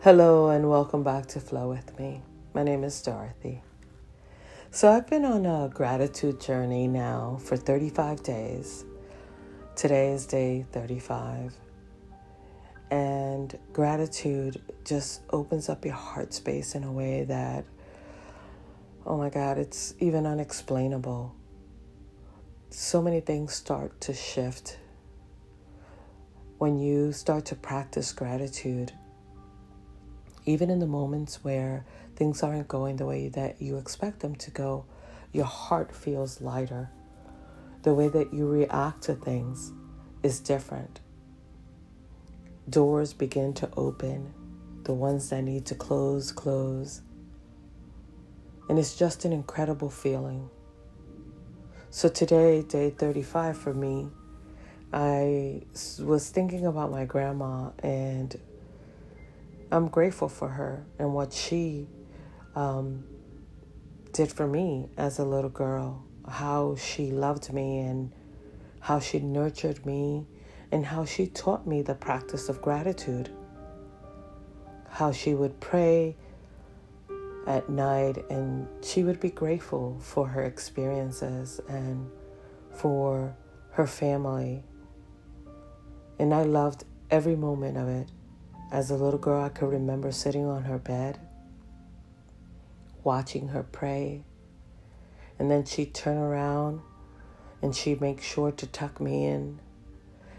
Hello, and welcome back to Flow with Me. My name is Dorothy. So, I've been on a gratitude journey now for 35 days. Today is day 35. And gratitude just opens up your heart space in a way that, oh my God, it's even unexplainable. So many things start to shift when you start to practice gratitude even in the moments where things aren't going the way that you expect them to go, your heart feels lighter. The way that you react to things is different. Doors begin to open, the ones that need to close, close. And it's just an incredible feeling. So today, day 35 for me, I was thinking about my grandma and I'm grateful for her and what she um, did for me as a little girl, how she loved me and how she nurtured me, and how she taught me the practice of gratitude. How she would pray at night and she would be grateful for her experiences and for her family. And I loved every moment of it. As a little girl, I could remember sitting on her bed, watching her pray, and then she'd turn around and she'd make sure to tuck me in,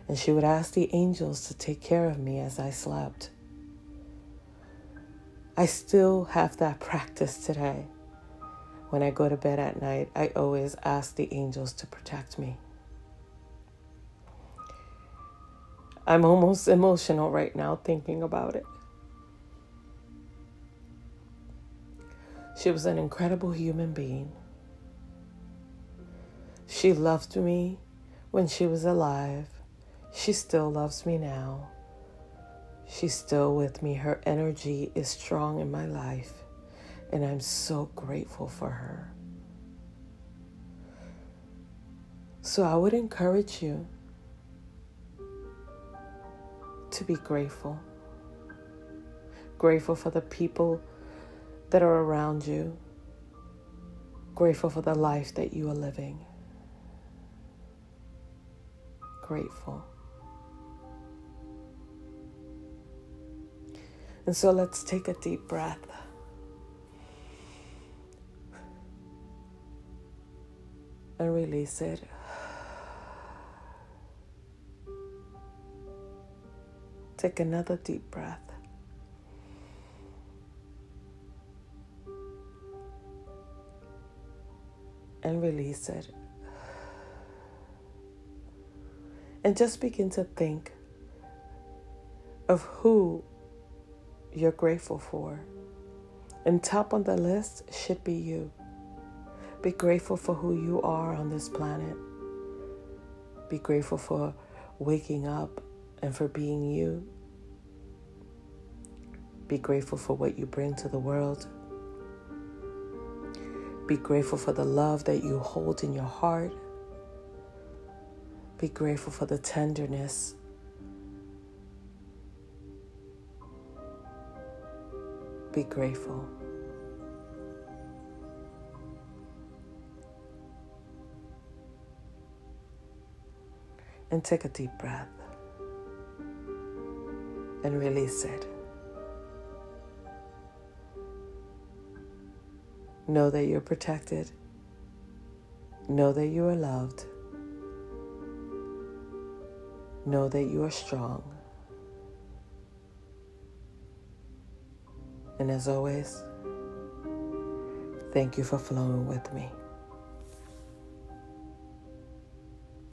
and she would ask the angels to take care of me as I slept. I still have that practice today. When I go to bed at night, I always ask the angels to protect me. I'm almost emotional right now thinking about it. She was an incredible human being. She loved me when she was alive. She still loves me now. She's still with me. Her energy is strong in my life, and I'm so grateful for her. So I would encourage you to be grateful. Grateful for the people that are around you. Grateful for the life that you are living. Grateful. And so let's take a deep breath. And release it. Take another deep breath. And release it. And just begin to think of who you're grateful for. And top on the list should be you. Be grateful for who you are on this planet. Be grateful for waking up and for being you. Be grateful for what you bring to the world. Be grateful for the love that you hold in your heart. Be grateful for the tenderness. Be grateful. And take a deep breath and release it. Know that you're protected. Know that you are loved. Know that you are strong. And as always, thank you for flowing with me.